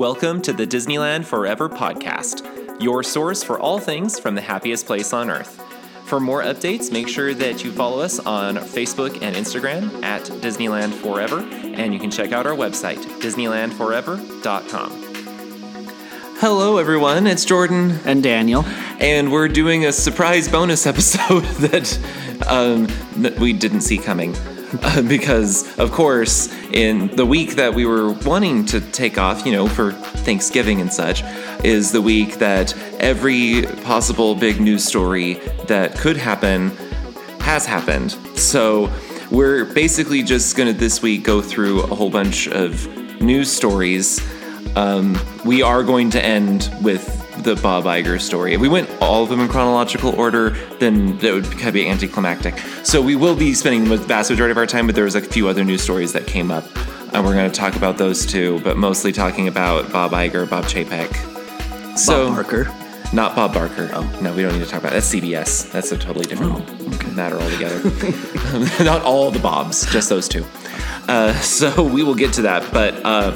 Welcome to the Disneyland Forever podcast, your source for all things from the happiest place on earth. For more updates, make sure that you follow us on Facebook and Instagram at Disneyland Forever, and you can check out our website, DisneylandForever.com. Hello, everyone. It's Jordan, and Daniel. and we're doing a surprise bonus episode that um, that we didn't see coming. Because, of course, in the week that we were wanting to take off, you know, for Thanksgiving and such, is the week that every possible big news story that could happen has happened. So we're basically just going to this week go through a whole bunch of news stories. Um, we are going to end with the Bob Iger story. If we went all of them in chronological order, then that would kind of be anticlimactic. So we will be spending the vast majority of our time, but there was a few other news stories that came up, and we're going to talk about those too, but mostly talking about Bob Iger, Bob Chapek. So, Bob Barker. not Bob Barker. Oh no, we don't need to talk about that. That's CBS. That's a totally different matter altogether. not all the Bobs, just those two. Uh, so we will get to that. But uh,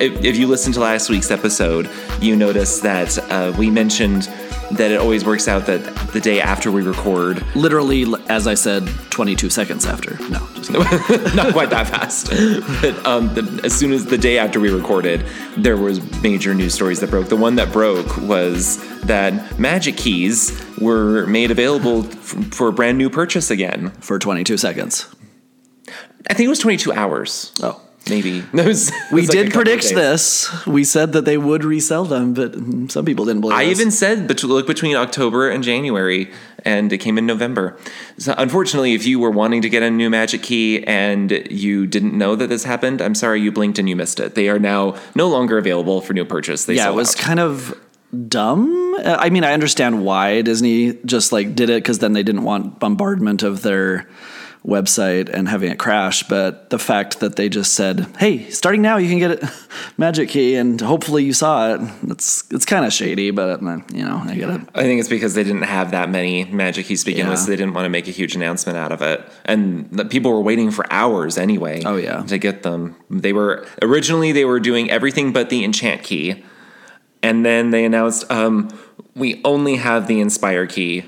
if, if you listened to last week's episode, you notice that uh, we mentioned that it always works out that the day after we record, Literally, as I said, 22 seconds after. No, not quite that fast, but um, the, as soon as the day after we recorded, there was major news stories that broke. The one that broke was that Magic Keys were made available f- for a brand new purchase again. for 22 seconds. I think it was 22 hours, Oh. Maybe. Was- We like did predict this. We said that they would resell them, but some people didn't believe I us. even said bet- look between October and January, and it came in November. So unfortunately, if you were wanting to get a new Magic Key and you didn't know that this happened, I'm sorry you blinked and you missed it. They are now no longer available for new purchase. They yeah, it was out. kind of dumb. Uh, I mean, I understand why Disney just like did it because then they didn't want bombardment of their website and having it crash. But the fact that they just said, "Hey, starting now, you can get it Magic Key," and hopefully you saw it. It's it's kind of shady, but uh, you know, I get it. I think it's because they didn't have that many Magic Keys to begin Yeah. with, so they didn't want to make a huge announcement out of it. And the people were waiting for hours anyway. Oh, yeah. to get them. They were originally they were doing everything but the Enchant Key, and then they announced um, we only have the Inspire Key.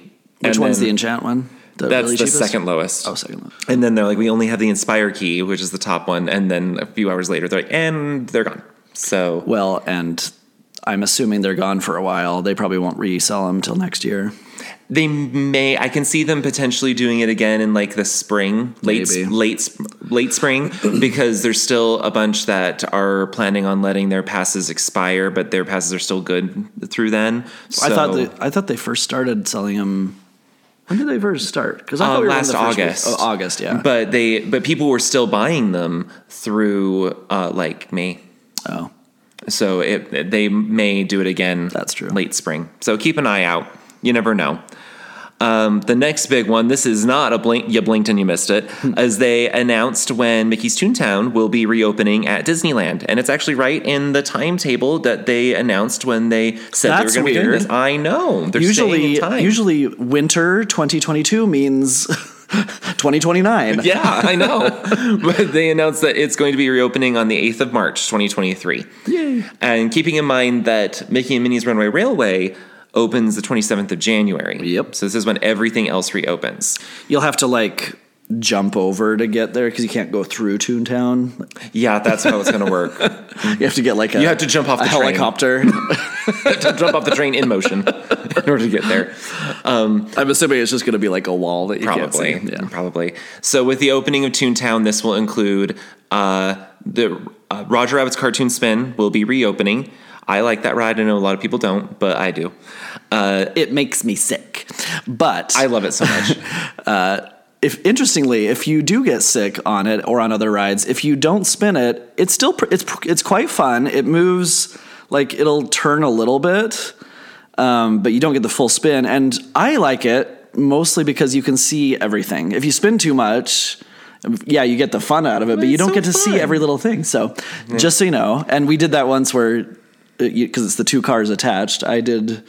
Which And one's then- the enchant one? The That's really the cheapest? second lowest. Oh, second lowest. And then they're like, we only have the Inspire key, which is the top one. And then a few hours later, they're like, and they're gone. So Well, and I'm assuming they're gone for a while. They probably won't resell them till next year. they may, I can see them potentially doing it again in like the spring, late, Maybe. late, late spring, because there's still a bunch that are planning on letting their passes expire, but their passes are still good through then. I thought they, I thought they first started selling them. When did they first start? Because I Uh, thought we were last August. ones- Oh, August, yeah. But they, but people were still buying them through uh, like May. oh, So it, they may do it again. That's true. Late spring. So keep an eye out. You never know. Um, the next big one, this is not a blink, you blinked and you missed it, Hmm. as they announced when Mickey's Toontown will be reopening at Disneyland. And it's actually right in the timetable that they announced when they said That's they were going to be weird. I know. They're usually, usually winter 2022 means 2029. Yeah, I know. but they announced that it's going to be reopening on the 8th of March, 2023. Yay. And keeping in mind that Mickey and Minnie's Runaway Railway opens the 27th of January. Yep. So this is when everything else reopens. You'll have to like jump over to get there because you can't go through Toontown. Yeah, that's how it's going to work. You have to get like a You have to jump off the train. helicopter. to jump off the train in motion in order to get there. I'm assuming it's just going to be like a wall that you Probably. can't see. Yeah. Probably. So with the opening of Toontown, this will include uh, the uh, Roger Rabbit's Cartoon Spin will be reopening. I like that ride. I know a lot of people don't, but I do. It makes me sick. But I love it so much. if interestingly, if you do get sick on it or on other rides, if you don't spin it, it's still pr- it's pr- it's quite fun. It moves like it'll turn a little bit, um, but you don't get the full spin. And I like it mostly because you can see everything. If you spin too much. Yeah, you get the fun out of it, but you don't so get to see every little thing. So, just so you know, and we did that once where because it's the two cars attached. I did.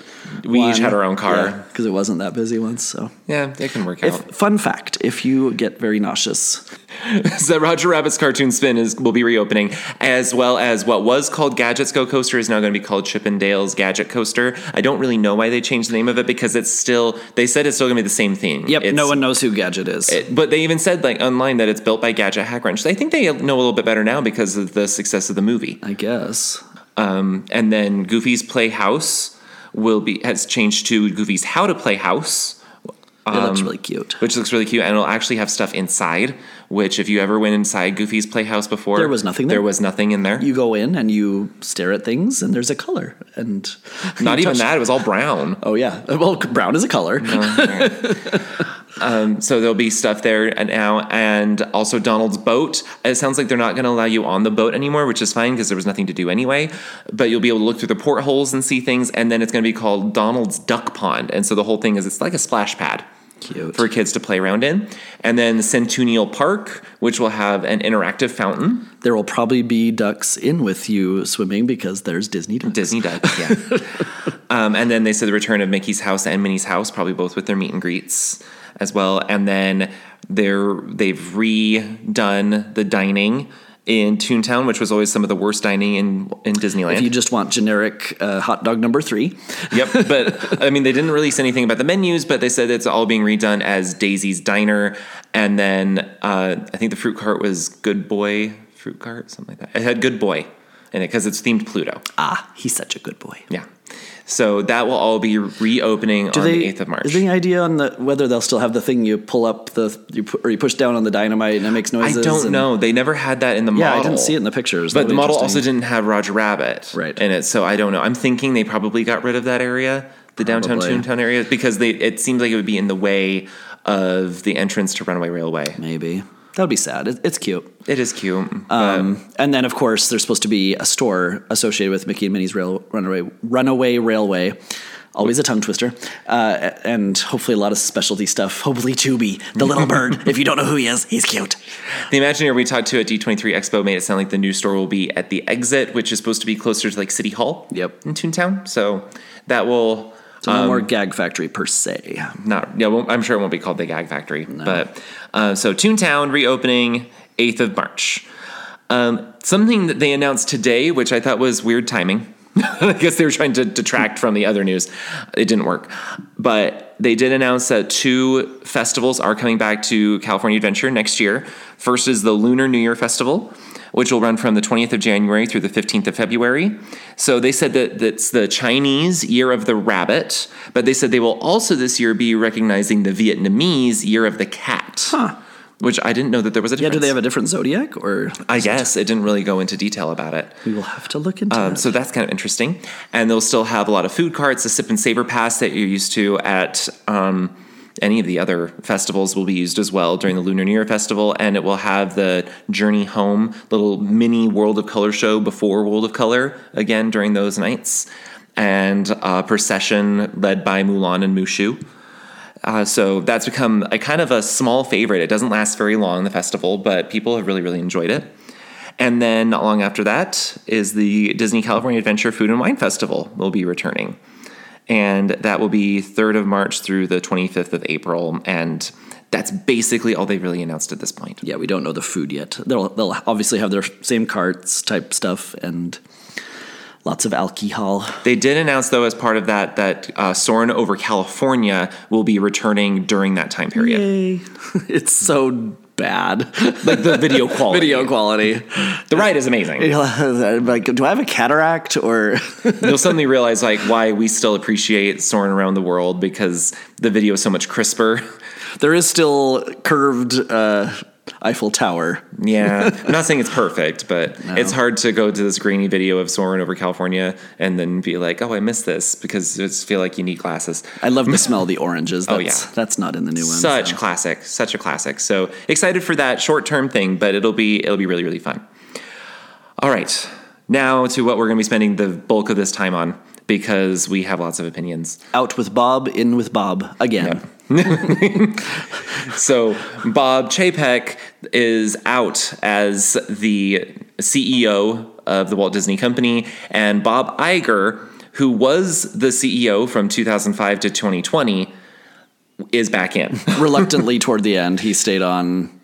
We each had our own car. because it wasn't that busy once. So, Yeah, it can work if, out. fun fact: if you get very nauseous, so Roger Rabbit's Cartoon Spin is will be reopening, as well as what was called Gadgets Go Coaster is now going to be called Chip 'n' Dale's Gadget Coaster. I don't really know why they changed the name of it because it's still they said it's still going to be the same thing. yep, It's- no one knows who Gadget is. it- but they even said like online that it's built by Gadget Hackwrench. So I think they know a little bit better now because of the success of the movie. I guess. Um, and then Goofy's Playhouse will be has changed to Goofy's How to Play House. It Um, looks really cute. which looks really cute and it'll actually have stuff inside which if you ever went inside goofy's playhouse before There was nothing there? there was nothing in there You go in and you stare at things, and there's a color, and not even touch- that it was all brown Oh yeah, well, brown is a color. um, so there'll be stuff there now and also donald's boat it sounds like they're not going to allow you on the boat anymore which is fine because there was nothing to do anyway but you'll be able to look through the portholes and see things and then it's going to be called donald's duck pond and so the whole thing is it's like a splash pad Cute. for kids to play around in and then centennial park which will have an interactive fountain There will probably be ducks in with you swimming because there's Disney ducks. Disney ducks, yeah. um, and then they said the return of Mickey's house and Minnie's house, probably both with their meet and greets as well. And then they're they've redone the dining in Toontown, which was always some of the worst dining in in Disneyland. If you just want generic uh, hot dog number three, yep. But I mean, they didn't release anything about the menus, but they said it's all being redone as Daisy's Diner. And then uh, I think the fruit cart was Good Boy fruit cart, something like that. It had Good Boy in it because it's themed Pluto. ah, he's such a good boy. Yeah. So that will all be reopening on the eighth of March. Is there any idea on the whether they'll still have the thing you pull up the you pu- or you push down on the dynamite and it makes noises? I don't and- know. They never had that in the Yeah, model. I didn't see it in the pictures. But the model also didn't have Roger Rabbit Right. in it, so I don't know. I'm thinking they probably got rid of that area, the downtown Probably. Toontown area, because they it seems like it would be in the way of the entrance to Runaway Railway. maybe that would be sad. It, it's cute. It is cute. Um, and then of course there's supposed to be a store associated with Mickey and Minnie's Rail, Runaway Runaway Railway. Always a tongue twister, uh, and hopefully a lot of specialty stuff. Hopefully Chubby, the little bird. If you don't know who he is, he's cute. The Imagineer we talked to at D23 Expo made it sound like the new store will be at the exit, which is supposed to be closer to like City Hall. Yep. In Toontown. So that will So no more gag factory per se. not yeah well, i'm sure it won't be called the gag factory but uh, so toontown reopening 8th of march. Um, something that they announced today which i thought was weird timing i guess they were trying to detract from the other news. It didn't work. But they did announce that two festivals are coming back to california adventure next year. First is the lunar new year festival which will run from the 20th of January through the 15th of February. So they said that that's the Chinese Year of the Rabbit, but they said they will also this year be recognizing the Vietnamese Year of the Cat. Huh. Which I didn't know that there was a Yeah, do they have a different zodiac or? I guess it didn't really go into detail about it. We will have to look into Um, it. so that's kind of interesting. And they'll still have a lot of food carts. The Sip and Savor Pass that you're used to at um, any of the other festivals will be used as well during the Lunar New Year Festival. And it will have the Journey Home little mini World of Color show before World of Color again during those nights. And a procession led by Mulan and Mushu. Uh, so that's become a kind of a small favorite. It doesn't last very long, the festival, but people have really, really enjoyed it. And then not long after that is the Disney California Adventure Food and Wine Festival will be returning. And that will be 3rd of March through the 25th of April. And that's basically all they've really announced at this point. yeah, we don't know the food yet. They'll they'll obviously have their same carts type stuff and lots of alcohol. They did announce, though, as part of that, that uh, Soarin' over California will be returning during that time period. Yay! it's so bad. Like the video quality. Video quality. The ride is amazing. like, do I have a cataract or? You'll suddenly realize like why we still appreciate Soarin' around the world because the video is so much crisper. there is still curved uh, Eiffel Tower. Yeah, I'm not saying it's perfect, but it's hard to go to this grainy video of soaring over California and then be like, "Oh, I missed this," because I just feel like you need glasses. I love the smell of the oranges. Oh, that's, Oh, yeah. that's not in the new one. Such so. classic, such a classic. So excited for that short term thing, but it'll be it'll be really really fun. All right, now to what we're going to be spending the bulk of this time on because we have lots of opinions. Out with Bob, in with Bob again. So Bob Chapek is out as the CEO of the Walt Disney Company, and Bob Iger, who was the CEO from 2005 to 2020, is back in. Reluctantly, toward the end, he stayed on.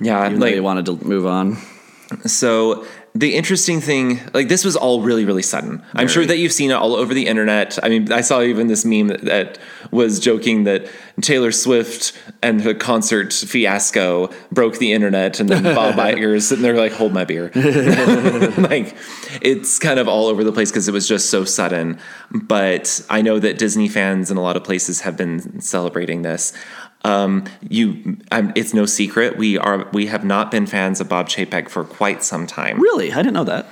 yeah, Even like he wanted to move on. So the interesting thing, like this was all really, really sudden. I'm sure that you've seen it all over the internet. I mean, I saw even this meme that, that was joking that Taylor Swift and her concert fiasco broke the internet, and then Bob Iger is sitting there like, "Hold my beer." like it's kind of all over the place because it was just so sudden. But I know that Disney fans in a lot of places have been celebrating this. Um, you, um, it's no secret we are we have not been fans of Bob Chapek for quite some time. Really, I didn't know that.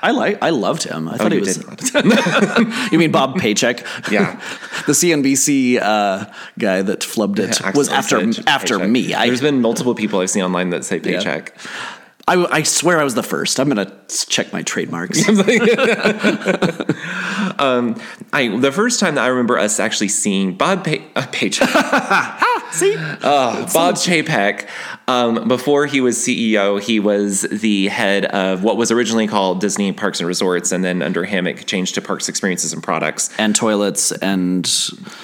I like. I loved him. I thought he was. you mean Bob Paycheck? Yeah. the CNBC uh, guy that flubbed it was after after paycheck. me. I, There's been multiple people I've seen online that say Yeah. paycheck. I I swear I was the first. I'm gonna check my trademarks. um, I the first time that I remember us actually seeing Bob Pay, uh, Paycheck, See, Bob Chapek, um, before he was CEO, he was the head of what was originally called Disney Parks and Resorts, and then under him it changed to Parks Experiences and Products, and toilets and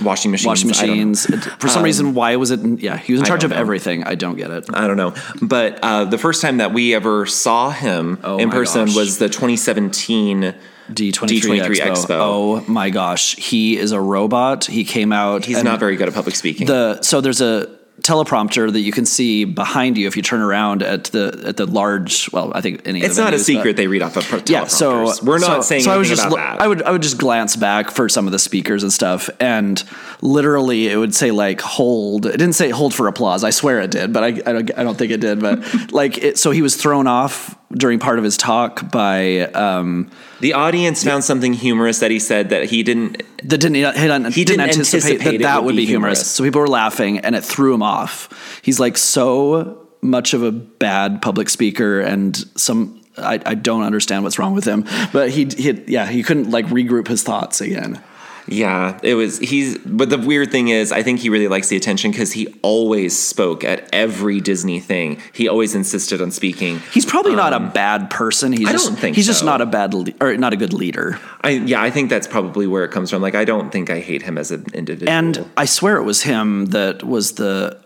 washing machines. washing I don't know. machines. For some reason, why was it? Yeah, he was in charge of know. everything. I don't get it. I don't know, but uh, the first time that we ever saw him Oh in person gosh. was the 2017. D23, D23 Expo. Expo. Oh my gosh, he is a robot. He came out. He's not very good at public speaking. the so there's a teleprompter that you can see behind you if you turn around at the at the large. Well, I think any. of it's not a venues, but- secret they read off of pro- Yeah, so we're not so- saying so I was just. I would I would just glance back for some of the speakers and stuff, and literally it would say like hold. It didn't say hold for applause. I swear it did, but I I don't, I don't think it did. But like it, so he was thrown off during part of his talk by um, The audience found something humorous that he said that he didn't. that didn't he didn't, He didn't anticipate, anticipate that that would be humorous. humorous. So people were laughing, and it threw him off. He's like so much of a bad public speaker, and some I, I don't understand what's wrong with him. But he, he yeah he couldn't like regroup his thoughts again. Yeah, it was. He's. But the weird thing is, I think he really likes the attention because he always spoke at every Disney thing. He always insisted on speaking. He's probably not a bad person. He's Um, I just, don't think he's just not a bad le- or not a good leader. I yeah, I think that's probably where it comes from. Like, I don't think I hate him as an individual. And I swear it was him that was the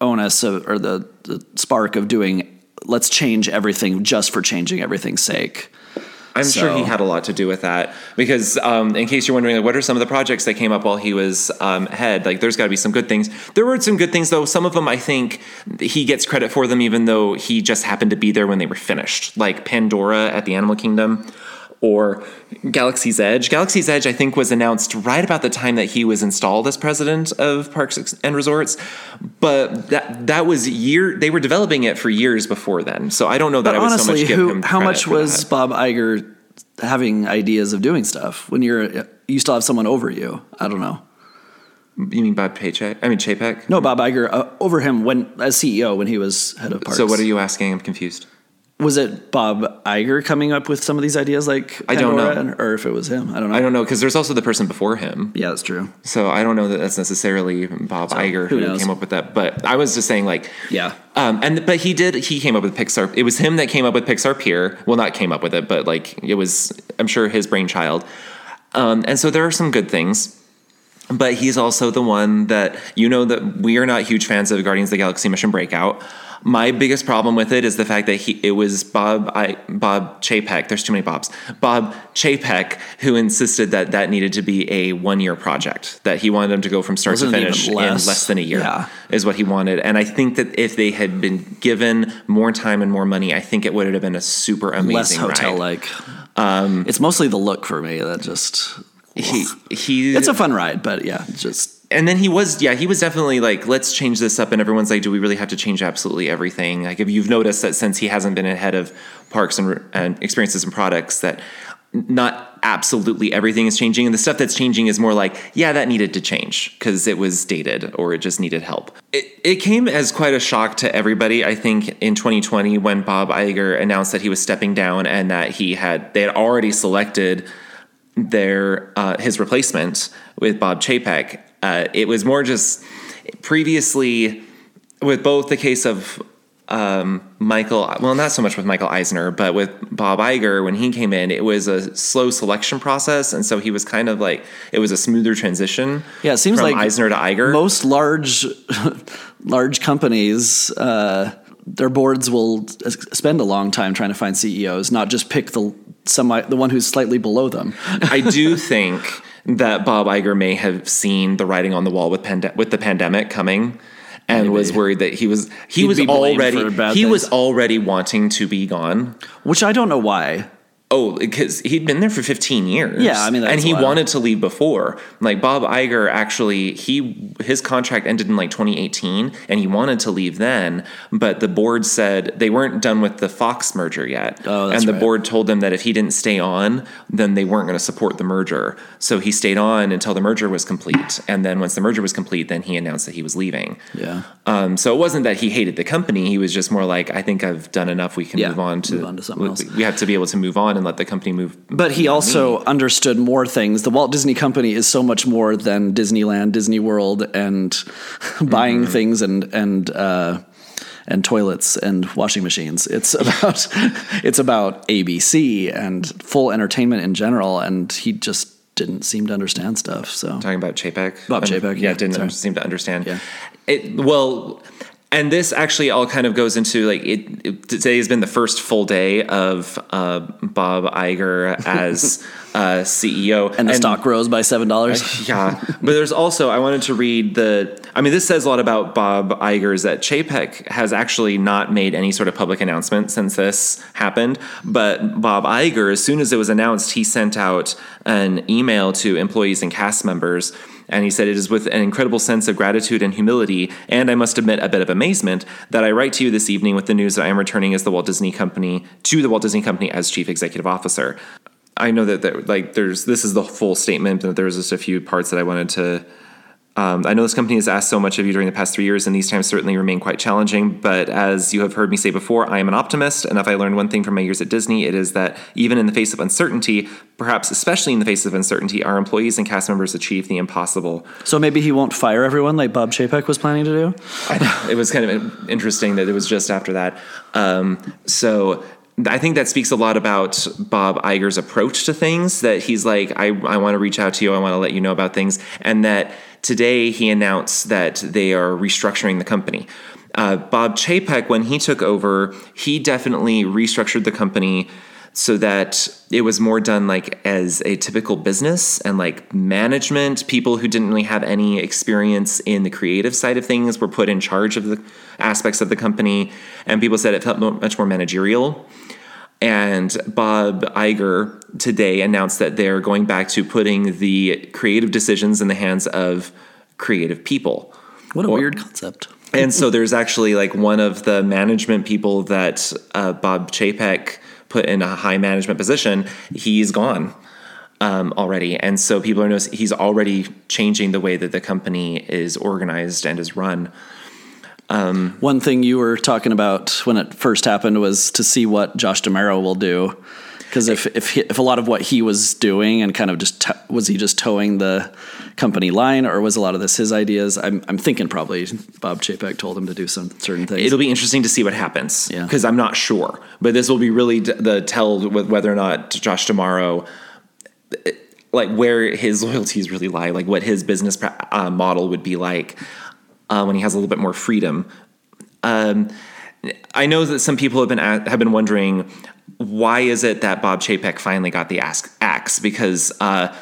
onus of, or the, the spark of doing. Let's change everything just for changing everything's sake. I'm sure he had a lot to do with that because, um, in case you're wondering, like, what are some of the projects that came up while he was um, head? Like, there's got to be some good things. There were some good things, though. Some of them, I think, he gets credit for them, even though he just happened to be there when they were finished, like Pandora at the Animal Kingdom. Or Galaxy's Edge. Galaxy's Edge, I think, was announced right about the time that he was installed as president of Parks and Resorts. But that that was year. They were developing it for years before then. So I don't know that But I would so honestly, much give who, him how much was that. Bob Iger having ideas of doing stuff when you're you still have someone over you? I don't know. You mean Bob Paycheck? I mean Chapek. No, Bob Iger uh, over him when as CEO when he was head of parks. So what are you asking? I'm confused. Was it Bob Iger coming up with some of these ideas, like I don't know. Or if it was him? I don't know. I don't know because there's also the person before him. Yeah, that's true. So I don't know that that's necessarily Bob Iger who who, came up with that. But I was just saying like Yeah. Um, and but he did. He came up with Pixar. It was him that came up with Pixar Pier. Well, not came up with it, but like it was. I'm sure his brainchild. Um, and so there are some good things. But he's also the one that you know that we are not huge fans of Guardians of the Galaxy Mission Breakout. My biggest problem with it is the fact that he it was Bob I, Bob Chapek. There's too many Bobs. Bob Chapek who insisted that that needed to be a one year project. That he wanted them to go from start Wasn't to finish in less? less than a year Yeah. is what he wanted. And I think that if they had been given more time and more money, I think it would have been a super amazing Less hotel like. Um, it's mostly the look for me that just. He, he It's a fun ride, but yeah, just and then he was yeah he was definitely like let's change this up. And everyone's like do we really have to change absolutely everything? Like if you've noticed that since he hasn't been ahead of parks and, and experiences and products that not absolutely everything is changing. And the stuff that's changing is more like yeah that needed to change because it was dated or it just needed help. It, it came as quite a shock to everybody i think in 2020 when bob Iger announced that he was stepping down and that he had they had already selected their uh, his replacement with Bob Chapek. Uh, it was more just previously with both the case of um, Michael, well, not so much with Michael Eisner, but with Bob Iger, when he came in, it was a slow selection process. And so he was kind of like, it was a smoother transition. Yeah, it seems like Eisner to Iger. Most large, large companies, uh, their boards will spend a long time trying to find CEOs, not just pick the semi, the one who's slightly below them. I do think that Bob Iger may have seen the writing on the wall with pande- with the pandemic coming and Maybe. was worried that he was he He'd was be blamed for already he was already wanting to be gone. Which I don't know why. Oh, because he'd been there for 15 years. Yeah, I mean, that's and he a while. wanted to leave before. Like Bob Iger, actually, he his contract ended in like 2018, and he wanted to leave then. But the board said they weren't done with the Fox merger yet, Oh, and the right. board told him that if he didn't stay on, then they weren't going to support the merger. So he stayed on until the merger was complete, and then once the merger was complete, then he announced that he was leaving. Yeah. Um, so it wasn't that he hated the company. He was just more like, I think I've done enough. We can Yeah, move on to move on to something we- else. We have to be able to move on and let the company move But he also understood more things. The Walt Disney Company is so much more than Disneyland, Disney World, and buying things and and uh, and toilets and washing machines. It's about it's about ABC and full entertainment in general. And he just didn't seem to understand stuff. So talking about Chapek. Bob Um, Chapek, yeah, yeah, didn't sorry. seem to understand. Yeah. It well, and this actually all kind of goes into like it, it- today has been the first full day of uh, Bob Iger as uh, CEO, and the stock rose by seven dollars. yeah, but there's also I wanted to read the. I mean, this says a lot about Bob Iger is that Chapek has actually not made any sort of public announcement since this happened. But Bob Iger, as soon as it was announced, he sent out an email to employees and cast members. And he said, It is with an incredible sense of gratitude and humility, and I must admit a bit of amazement, that I write to you this evening with the news that I am returning as the Walt Disney Company to the Walt Disney Company as Chief Executive Officer. I know that there, like there's this is the full statement, and there was just a few parts that I wanted to. Um, I know this company has asked so much of you during the past three years, and these times certainly remain quite challenging. But as you have heard me say before, I am an optimist, and if I learned one thing from my years at Disney, it is that even in the face of uncertainty, perhaps especially in the face of uncertainty, our employees and cast members achieve the impossible. So maybe he won't fire everyone like Bob Chapek was planning to do. I know. It was kind of interesting that it was just after that. Um, so I think that speaks a lot about Bob Iger's approach to things. That he's like, I, I want to reach out to you. I want to let you know about things. And that today he announced that they are restructuring the company. Uh, Bob Chapek, when he took over, he definitely restructured the company so that it was more done like as a typical business and like management people who didn't really have any experience in the creative side of things were put in charge of the aspects of the company and people said it felt much more managerial and Bob Iger today announced that they're going back to putting the creative decisions in the hands of creative people. What a Or- weird concept. And so there's actually like one of the management people that uh, Bob Chapek put in a high management position. He's gone um, already, and so people are noticing he's already changing the way that the company is organized and is run. One thing you were talking about when it first happened was to see what Josh D'Amaro will do. Because if if he, if a lot of what he was doing and kind of just to, was he just towing the company line, or was a lot of this his ideas? I'm I'm thinking probably Bob Chapek told him to do some certain things. It'll be interesting to see what happens Yeah. because I'm not sure, but this will be really d- the tell with whether or not Josh D'Amaro, like where his loyalties really lie, like what his business uh, model would be like uh, when he has a little bit more freedom. Um, I know that some people have been have been wondering why is it that Bob Chapek finally got the axe, axe because uh,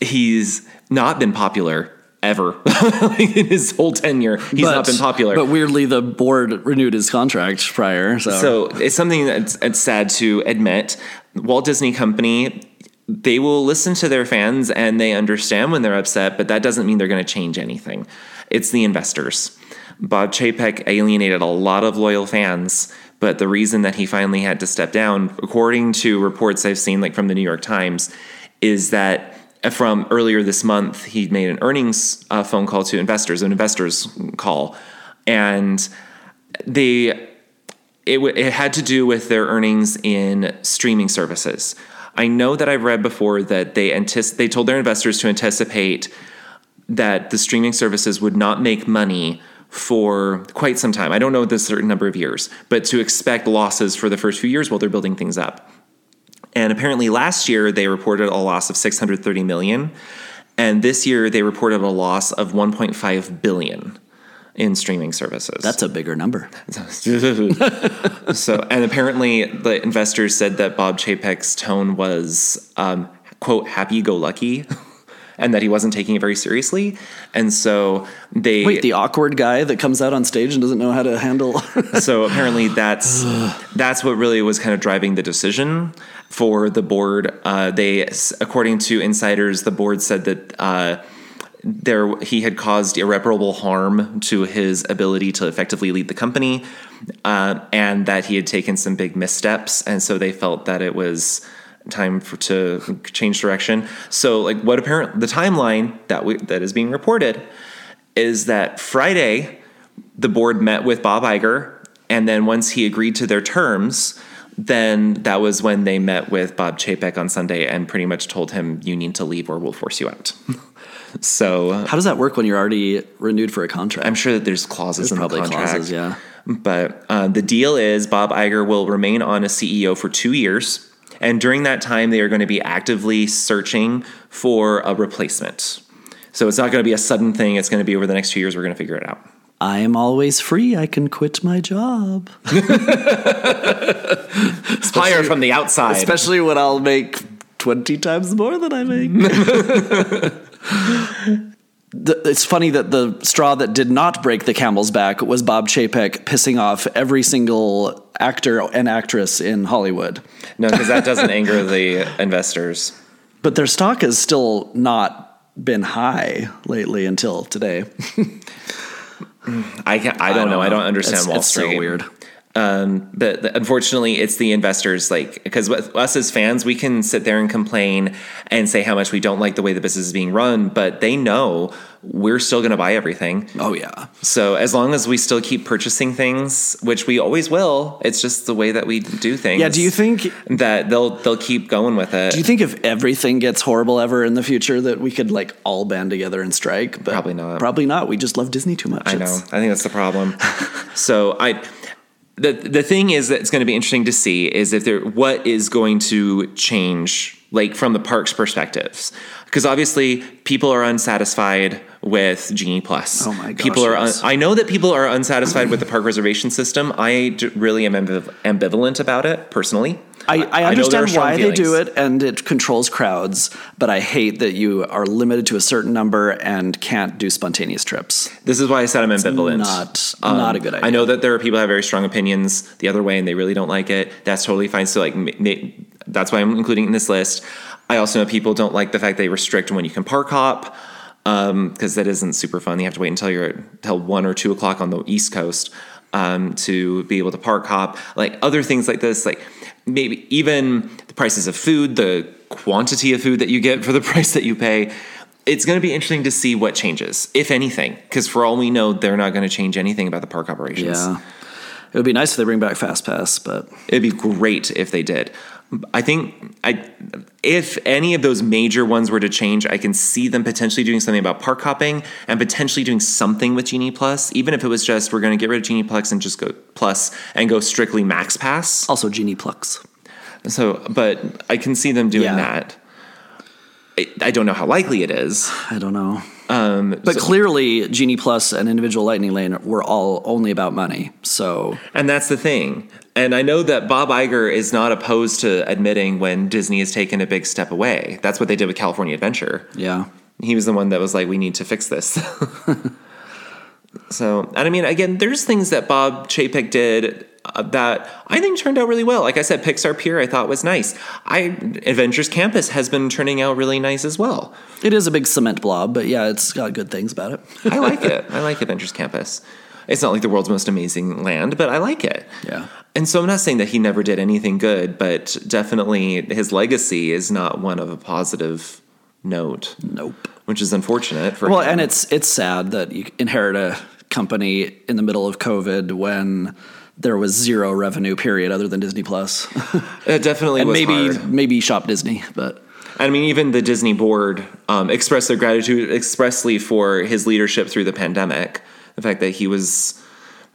he's not been popular ever in his whole tenure. He's not been popular. But weirdly, the board renewed his contract prior. So, So it's something that's it's sad to admit. Walt Disney Company, they will listen to their fans and they understand when they're upset, but that doesn't mean they're going to change anything. It's the investors. Bob Chapek alienated a lot of loyal fans, but the reason that he finally had to step down, according to reports I've seen, like from the New York Times, is that from earlier this month, he made an earnings uh, phone call to investors, an investors call, and they it, w- it had to do with their earnings in streaming services. I know that I've read before that they antici- they told their investors to anticipate that the streaming services would not make money for quite some time. I don't know the certain number of years, but to expect losses for the first few years while they're building things up. And apparently last year they reported a loss of 630 million and this year they reported a loss of 1.5 billion in streaming services. That's a bigger number. so, and apparently the investors said that Bob Chapek's tone was um, quote happy go lucky. And that he wasn't taking it very seriously, and so they wait. The awkward guy that comes out on stage and doesn't know how to handle. so apparently, that's that's what really was kind of driving the decision for the board. Uh, they, according to insiders, the board said that. Uh, there he had caused irreparable harm to his ability to effectively lead the company uh, and that he had taken some big missteps and so they felt that it was time for, to change direction so like what apparent the timeline that we that is being reported is that friday the board met with bob Iger and then once he agreed to their terms then that was when they met with Bob Chapek on Sunday and pretty much told him you need to leave or we'll force you out. So how does that work when you're already renewed for a contract? I'm sure that there's clauses there's in the contract. Clauses, yeah. But uh, the deal is Bob Iger will remain on as CEO for two years, and during that time they are going to be actively searching for a replacement. So it's not going to be a sudden thing. It's going to be over the next two years. We're going to figure it out. I am always free. I can quit my job. Hire from the outside. Especially when I'll make 20 times more than I make. the, it's funny that the straw that did not break the camel's back was Bob Chapek pissing off every single actor and actress in Hollywood. No, because that doesn't anger the investors. But their stock has still not been high lately until today. I I, don't I don't know. know. I don't understand it's, Wall it's Street. So weird. Um, but the, unfortunately, it's the investors. Like, because with us as fans, we can sit there and complain and say how much we don't like the way the business is being run, but they know we're still going to buy everything. Oh yeah. So as long as we still keep purchasing things, which we always will, it's just the way that we do things. Yeah. Do you think that they'll they'll keep going with it? Do you think if everything gets horrible ever in the future that we could like all band together and strike? But probably not. Probably not. We just love Disney too much. I know. I think that's the problem. so I the the thing is that it's going to be interesting to see is if there what is going to change like from the parks perspectives because obviously people are unsatisfied with Genie Plus. Oh my gosh! People are. Yes. Un- I know that people are unsatisfied with the park reservation system. I d- really am ambiv- ambivalent about it personally. I, I understand I why feelings. they do it and it controls crowds, but I hate that you are limited to a certain number and can't do spontaneous trips. This is why I said I'm ambivalent. It's not um, not a good idea. I know that there are people who have very strong opinions the other way and they really don't like it. That's totally fine. So like that's why I'm including it in this list. I also know people don't like the fact they restrict when you can park hop because um, that isn't super fun. You have to wait until you're until one or two o'clock on the East Coast um, to be able to park hop. Like other things like this, like maybe even the prices of food, the quantity of food that you get for the price that you pay. It's going to be interesting to see what changes, if anything, because for all we know, they're not going to change anything about the park operations. Yeah. It would be nice if they bring back Fast Pass, but it'd be great if they did. I think I, if any of those major ones were to change, I can see them potentially doing something about park hopping and potentially doing something with Genie Plus, even if it was just we're going to get rid of Genie Plus and just go Plus and go strictly Max Pass. Also Genie Plus. So, but I can see them doing yeah. that. I, I don't know how likely it is. I don't know. Um, but so, clearly, Genie Plus and individual Lightning Lane were all only about money. So, and that's the thing. And I know that Bob Iger is not opposed to admitting when Disney has taken a big step away. That's what they did with California Adventure. Yeah, he was the one that was like, "We need to fix this." so, and I mean, again, there's things that Bob Chapek did Uh, that I think turned out really well. Like I said, Pixar Pier I thought was nice. I Avengers Campus has been turning out really nice as well. It is a big cement blob, but yeah, it's got good things about it. I like it. I like Avengers Campus. It's not like the world's most amazing land, but I like it. Yeah. And so I'm not saying that he never did anything good, but definitely his legacy is not one of a positive note. Nope. Which is unfortunate for well, him. and it's it's sad that you inherit a company in the middle of COVID when there was zero revenue period other than Disney Plus. it definitely and maybe hard. maybe Shop Disney, but I mean, even the Disney board um, expressed their gratitude expressly for his leadership through the pandemic. The fact that he was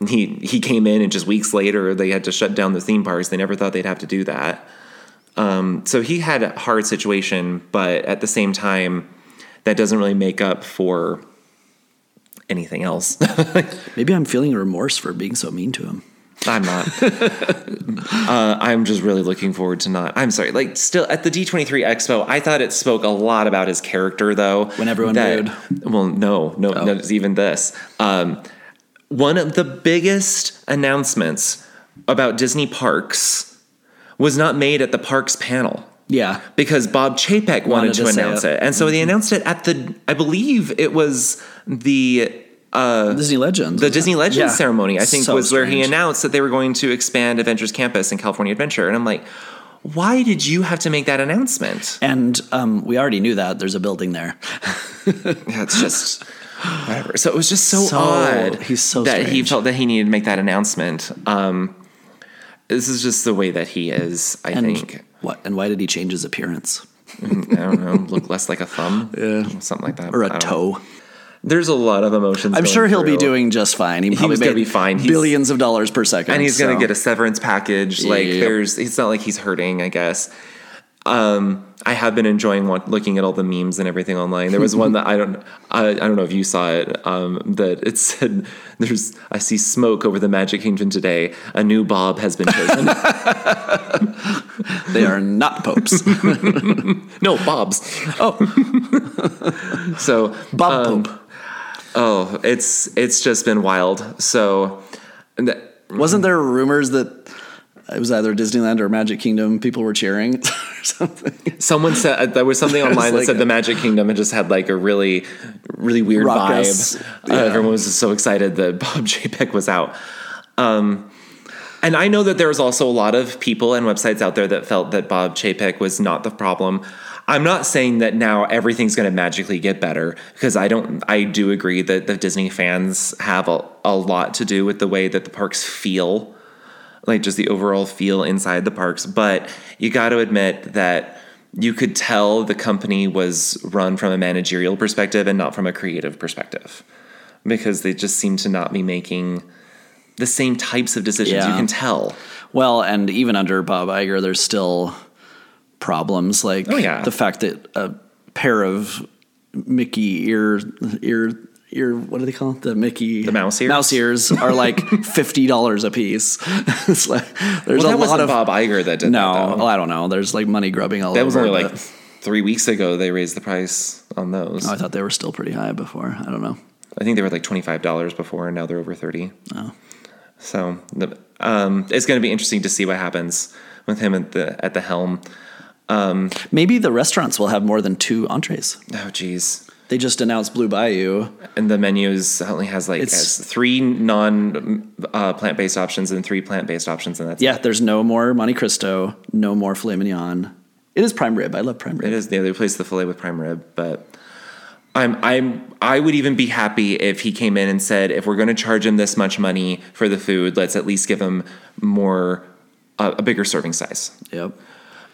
he he came in and just weeks later they had to shut down the theme parks. They never thought they'd have to do that. Um, so he had a hard situation, but at the same time, that doesn't really make up for anything else. Maybe I'm feeling remorse for being so mean to him. I'm not. uh, I'm just really looking forward to not. I'm sorry. Like, still at the D23 Expo, I thought it spoke a lot about his character, though. When everyone that, Well, no, no, no, it's even this. Um, one of the biggest announcements about Disney parks was not made at the parks panel Yeah. because Bob Chapek wanted, Wanted to, to announce it. it. And so they announced it at the, I believe it was the Disney Legends. the Disney Legends Yeah. ceremony, I think, So was where he announced that they were going to expand Avengers Campus and California Adventure. And I'm like, why did you have to make that announcement? And um, we already knew that. There's a building there. Yeah, it's just whatever. So it was just so, So- odd. he's so that he felt that he needed to make that announcement. Um, this is just the way that he is. I And think. what? And why did he change his appearance? I don't know. Look less like a thumb, Yeah. something like that, Or a don't know. There's a lot of emotions. I'm sure he'll be doing just fine. He probably was gonna be fine. He's- billions of dollars per second. and he's gonna get a severance package. Like Yep. there's, it's not like he's hurting. I guess. Um, I have been enjoying looking at all the memes and everything online. There was one that I don't, I, I don't know if you saw it. Um, that it said, "There's, I see smoke over the Magic Kingdom today. A new Bob has been chosen. They are not popes. no Bobs. oh, So Bob um, Pope. Oh, it's it's just been wild. So. th- Wasn't there rumors that it was either Disneyland or Magic Kingdom? People were cheering or something. Someone said uh, there was something online that like said a- the Magic Kingdom had just had like a really, really weird Raucous, vibe. yeah. Uh, everyone was just so excited that Bob Chapek was out. Um, and I know that there's also a lot of people and websites out there that felt that Bob Chapek was not the problem. I'm not saying that now everything's going to magically get better because I don't. I do agree that the Disney fans have a, a lot to do with the way that the parks feel like just the overall feel inside the parks. But you got to admit that you could tell the company was run from a managerial perspective and not from a creative perspective because they just seem to not be making the same types of decisions. You can tell. Well, and even under Bob Iger, there's still problems like Oh, yeah. the fact that a pair of Mickey ear ear ear what do they call it? The Mickey The mouse ears? mouse ears are like fifty dollars a piece. it's like there's Well, that a lot of Bob Iger that did no. that. well. I don't know. There's like money grubbing all That over. was only like three weeks ago they raised the price on those. Oh, I thought they were still pretty high before. I don't know. I think they were like twenty five dollars before, and now they're over thirty. Oh. So um, it's going to be interesting to see what happens with him at the at the helm. Maybe the restaurants will have more than two entrees. Oh, geez. They just announced Blue Bayou. And the menus only has like It's- has three non uh, plant based options and three plant based options, and that's Yeah, there's no more Monte Cristo, no more filet mignon. It is prime rib. I love prime rib. It is is. They replaced the fillet with prime rib, but I'm I'm I would even be happy if he came in and said, if we're going to charge him this much money for the food, let's at least give him more uh, a bigger serving size. Yep.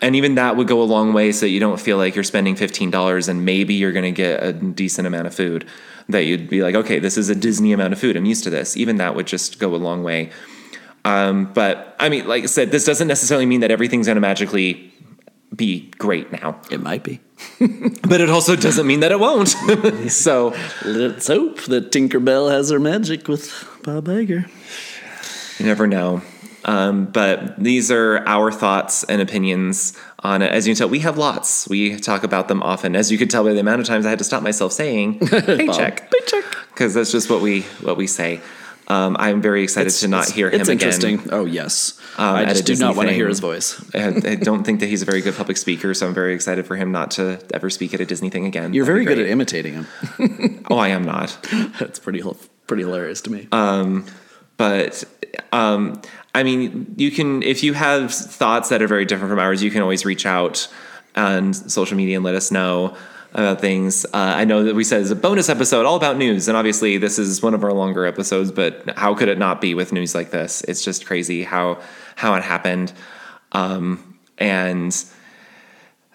And even that would go a long way so that you don't feel like you're spending $15 and maybe you're going to get a decent amount of food. That you'd be like, okay, this is a Disney amount of food. I'm used to this. Even that would just go a long way. Um, but I mean, like I said, this doesn't necessarily mean that everything's going to magically be great now. It might be. But it also doesn't mean that it won't. so Let's hope that Tinkerbell has her magic with Bob Iger. you never know. Um, but these are our thoughts and opinions on it. As you can tell, we have lots. We talk about them often. As you could tell by the amount of times I had to stop myself saying paycheck. Paycheck. because that's just what we what we say. Um, I'm very excited to not hear him It's again. interesting. Oh yes. Um, I just do not want to hear his voice. I, I don't think that he's a very good public speaker, so I'm very excited for him not to ever speak at a Disney thing again. You're That'd very good at imitating him. Oh, I am not. That's pretty pretty hilarious to me. But um, I mean, you can if you have thoughts that are very different from ours, you can always reach out on social media and let us know about things. Uh, I know that we said it's a bonus episode all about news, and obviously this is one of our longer episodes. But how could it not be with news like this? It's just crazy how how it happened, um, and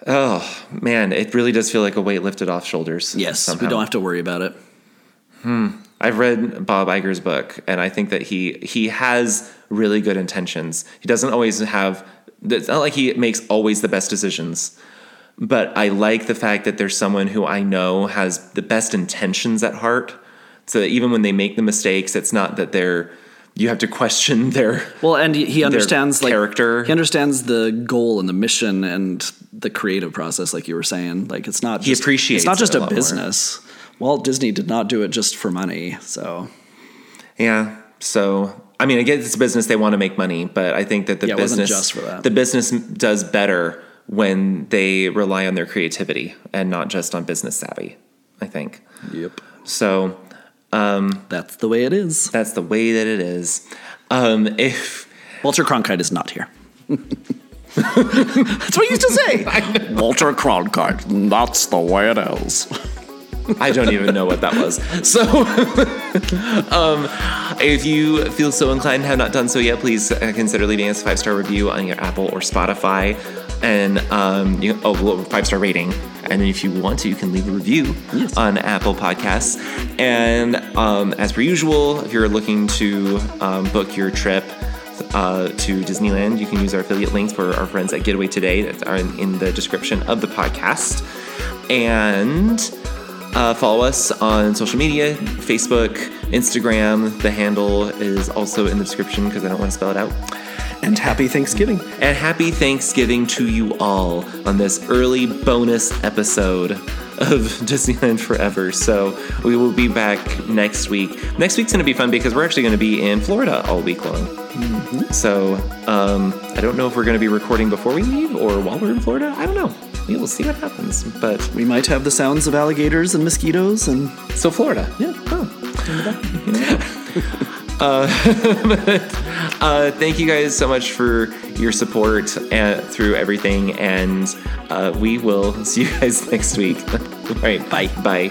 oh man, it really does feel like a weight lifted off shoulders. yes, somehow. we don't have to worry about it. I've read Bob Iger's book, and I think that he he has really good intentions. He doesn't always have. It's not like he makes always the best decisions, but I like the fact that there's someone who I know has the best intentions at heart. So that even when they make the mistakes, it's not that they're you have to question their Well, and he, understands like character. He understands the goal and the mission and the creative process, like you were saying. Like it's not. He just, appreciates It's not just a a, lot more. Walt Disney did not do it just for money. So Yeah. So I mean, I guess it's a business; they want to make money, but I think that the Yeah, business just for that. the business does better when they rely on their creativity and not just on business savvy. I think yep, so. that's the way it is. That's the way that it is. Um, if Walter Cronkite is not here. that's what he used to say. Walter Cronkite. That's the way it is. I don't even know what that was. So, um, if you feel so inclined and have not done so yet, please consider leaving us a five star review on your Apple or Spotify, and um, you, oh, well, five star rating. And then if you want to, you can leave a review on Apple Podcasts. And um, as per usual, if you're looking to um, book your trip uh, to Disneyland, you can use our affiliate links for our friends at Get Away Today that are in, in the description of the podcast. And uh, follow us on social media Facebook, Instagram. The handle is also in the description because I don't want to spell it out. And happy Thanksgiving. And happy Thanksgiving to you all on this early bonus episode of Disneyland Forever. So we will be back next week. Next week's going to be fun because we're actually going to be in Florida all week long. So um, I don't know if we're going to be recording before we leave or while we're in Florida. I don't know. We will see what happens. But We might have the sounds of alligators and mosquitoes and so Florida. yeah. Uh, thank you guys so much for your support uh, through everything, and uh, we will see you guys next week. All right, bye. Bye.